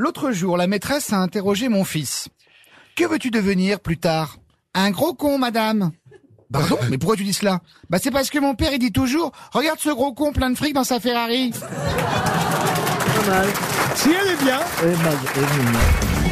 L'autre jour, la maîtresse a interrogé mon fils. Que veux-tu devenir plus tard? Un gros con, madame. Bah Pardon Mais pourquoi tu dis cela? Bah c'est parce que mon père il dit toujours Regarde ce gros con plein de fric dans sa Ferrari Pas mal. Si elle est bien. Mal.